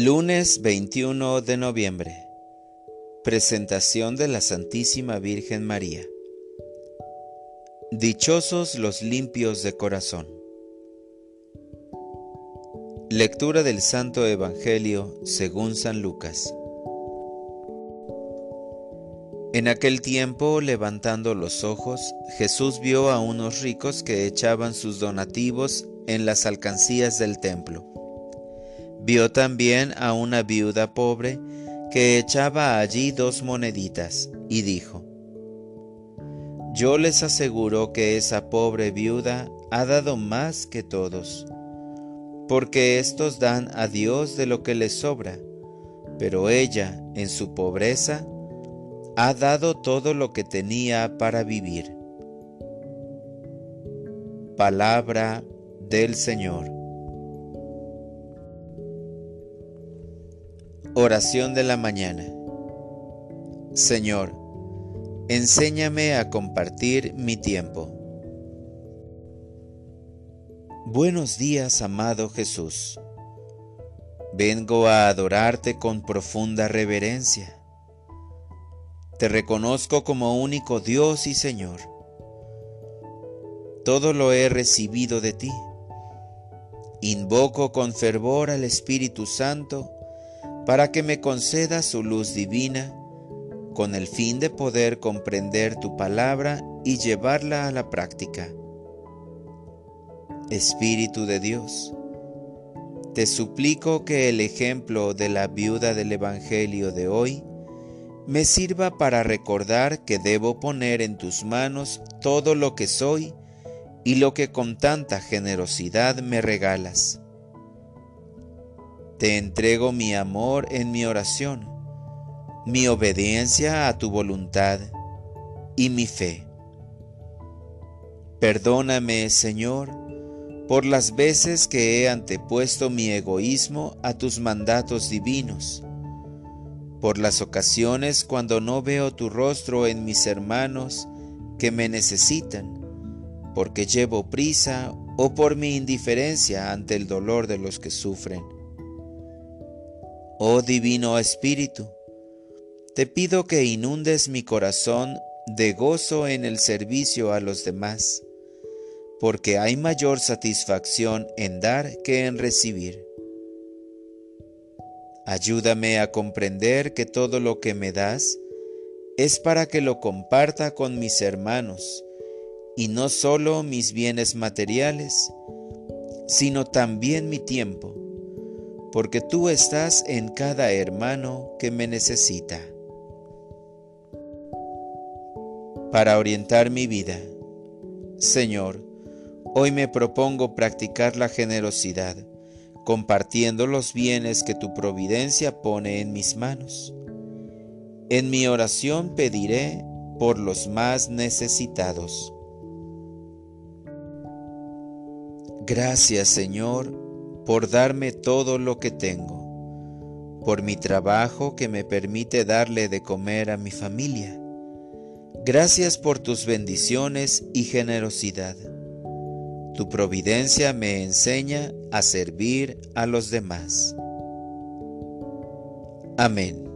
Lunes 21 de noviembre. Presentación de la Santísima Virgen María. Dichosos los limpios de corazón. Lectura del Santo Evangelio según San Lucas. En aquel tiempo, levantando los ojos, Jesús vio a unos ricos que echaban sus donativos en las alcancías del templo. Vio también a una viuda pobre que echaba allí dos moneditas y dijo, Yo les aseguro que esa pobre viuda ha dado más que todos, porque estos dan a Dios de lo que les sobra, pero ella, en su pobreza, ha dado todo lo que tenía para vivir. Palabra del Señor. Oración de la mañana. Señor, enséñame a compartir mi tiempo. Buenos días, amado Jesús. Vengo a adorarte con profunda reverencia. Te reconozco como único Dios y Señor. Todo lo he recibido de ti. Invoco con fervor al Espíritu Santo para que me conceda su luz divina, con el fin de poder comprender tu palabra y llevarla a la práctica. Espíritu de Dios, te suplico que el ejemplo de la viuda del Evangelio de hoy me sirva para recordar que debo poner en tus manos todo lo que soy y lo que con tanta generosidad me regalas. Te entrego mi amor en mi oración, mi obediencia a tu voluntad y mi fe. Perdóname, Señor, por las veces que he antepuesto mi egoísmo a tus mandatos divinos, por las ocasiones cuando no veo tu rostro en mis hermanos que me necesitan, porque llevo prisa o por mi indiferencia ante el dolor de los que sufren. Oh Divino Espíritu, te pido que inundes mi corazón de gozo en el servicio a los demás, porque hay mayor satisfacción en dar que en recibir. Ayúdame a comprender que todo lo que me das es para que lo comparta con mis hermanos, y no solo mis bienes materiales, sino también mi tiempo porque tú estás en cada hermano que me necesita. Para orientar mi vida, Señor, hoy me propongo practicar la generosidad, compartiendo los bienes que tu providencia pone en mis manos. En mi oración pediré por los más necesitados. Gracias, Señor, por darme todo lo que tengo, por mi trabajo que me permite darle de comer a mi familia. Gracias por tus bendiciones y generosidad. Tu providencia me enseña a servir a los demás. Amén.